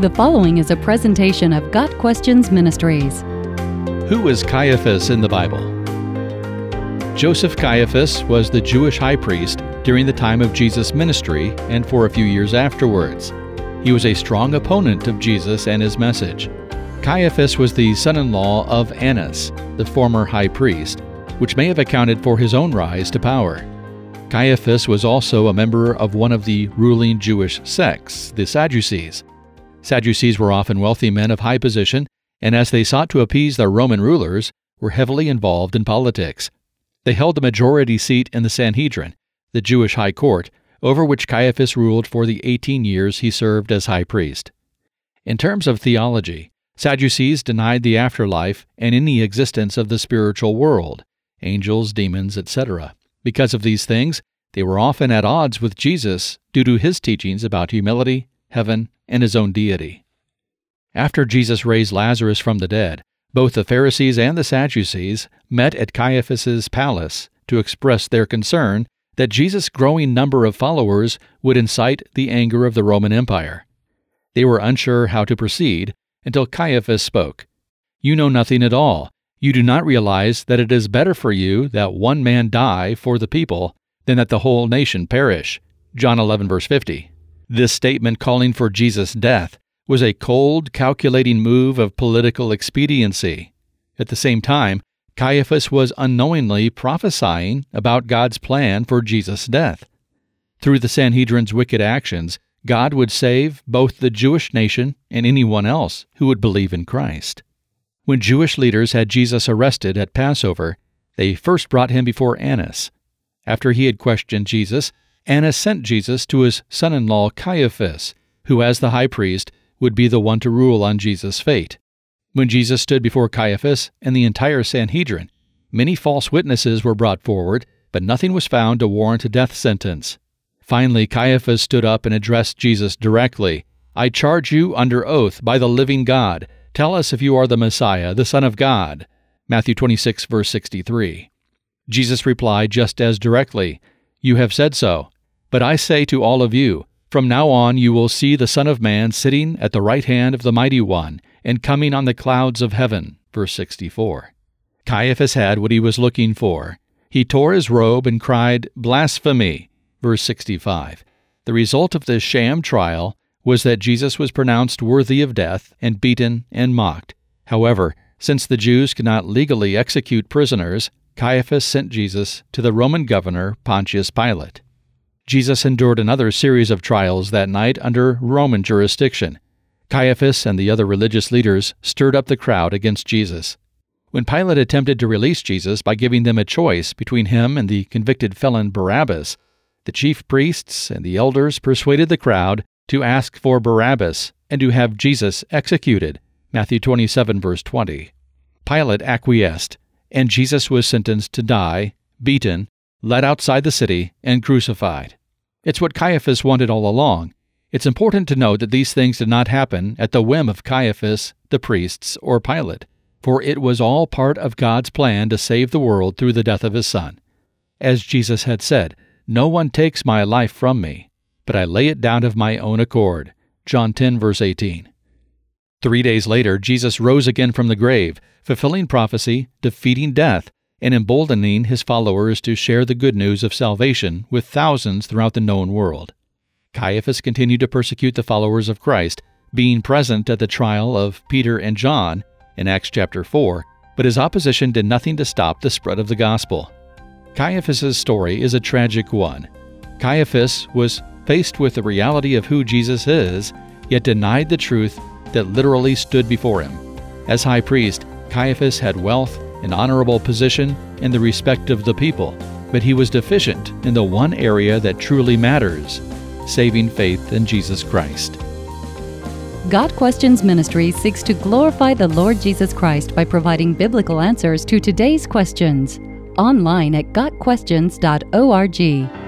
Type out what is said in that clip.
The following is a presentation of Got Questions Ministries. Who was Caiaphas in the Bible? Joseph Caiaphas was the Jewish high priest during the time of Jesus' ministry and for a few years afterwards. He was a strong opponent of Jesus and his message. Caiaphas was the son in law of Annas, the former high priest, which may have accounted for his own rise to power. Caiaphas was also a member of one of the ruling Jewish sects, the Sadducees. Sadducees were often wealthy men of high position, and as they sought to appease their Roman rulers, were heavily involved in politics. They held the majority seat in the Sanhedrin, the Jewish high court, over which Caiaphas ruled for the 18 years he served as high priest. In terms of theology, Sadducees denied the afterlife and any existence of the spiritual world, angels, demons, etc. Because of these things, they were often at odds with Jesus due to his teachings about humility, heaven, and his own deity. After Jesus raised Lazarus from the dead, both the Pharisees and the Sadducees met at Caiaphas's palace to express their concern that Jesus' growing number of followers would incite the anger of the Roman Empire. They were unsure how to proceed until Caiaphas spoke. You know nothing at all. You do not realize that it is better for you that one man die for the people than that the whole nation perish. John 11, verse 50. This statement calling for Jesus' death was a cold, calculating move of political expediency. At the same time, Caiaphas was unknowingly prophesying about God's plan for Jesus' death. Through the Sanhedrin's wicked actions, God would save both the Jewish nation and anyone else who would believe in Christ. When Jewish leaders had Jesus arrested at Passover, they first brought him before Annas. After he had questioned Jesus, Annas sent Jesus to his son in law Caiaphas, who, as the high priest, would be the one to rule on Jesus' fate. When Jesus stood before Caiaphas and the entire Sanhedrin, many false witnesses were brought forward, but nothing was found to warrant a death sentence. Finally, Caiaphas stood up and addressed Jesus directly I charge you under oath by the living God. Tell us if you are the Messiah, the Son of God. Matthew 26, verse 63. Jesus replied just as directly You have said so. But I say to all of you, from now on you will see the Son of Man sitting at the right hand of the Mighty One and coming on the clouds of heaven. Verse 64. Caiaphas had what he was looking for. He tore his robe and cried, Blasphemy! Verse 65. The result of this sham trial was that Jesus was pronounced worthy of death and beaten and mocked. However, since the Jews could not legally execute prisoners, Caiaphas sent Jesus to the Roman governor Pontius Pilate. Jesus endured another series of trials that night under Roman jurisdiction. Caiaphas and the other religious leaders stirred up the crowd against Jesus. When Pilate attempted to release Jesus by giving them a choice between him and the convicted felon Barabbas, the chief priests and the elders persuaded the crowd to ask for Barabbas and to have Jesus executed. Matthew 27, verse 20. Pilate acquiesced, and Jesus was sentenced to die, beaten, led outside the city, and crucified. It's what Caiaphas wanted all along. It's important to note that these things did not happen at the whim of Caiaphas, the priests, or Pilate, for it was all part of God's plan to save the world through the death of his Son. As Jesus had said, No one takes my life from me, but I lay it down of my own accord. John 10, verse 18. Three days later, Jesus rose again from the grave, fulfilling prophecy, defeating death, and emboldening his followers to share the good news of salvation with thousands throughout the known world. Caiaphas continued to persecute the followers of Christ, being present at the trial of Peter and John in Acts chapter 4, but his opposition did nothing to stop the spread of the gospel. Caiaphas's story is a tragic one. Caiaphas was faced with the reality of who Jesus is, yet denied the truth that literally stood before him. As high priest, Caiaphas had wealth, an honorable position, and the respect of the people, but he was deficient in the one area that truly matters saving faith in Jesus Christ. Got Questions Ministry seeks to glorify the Lord Jesus Christ by providing biblical answers to today's questions. Online at GotQuestions.org.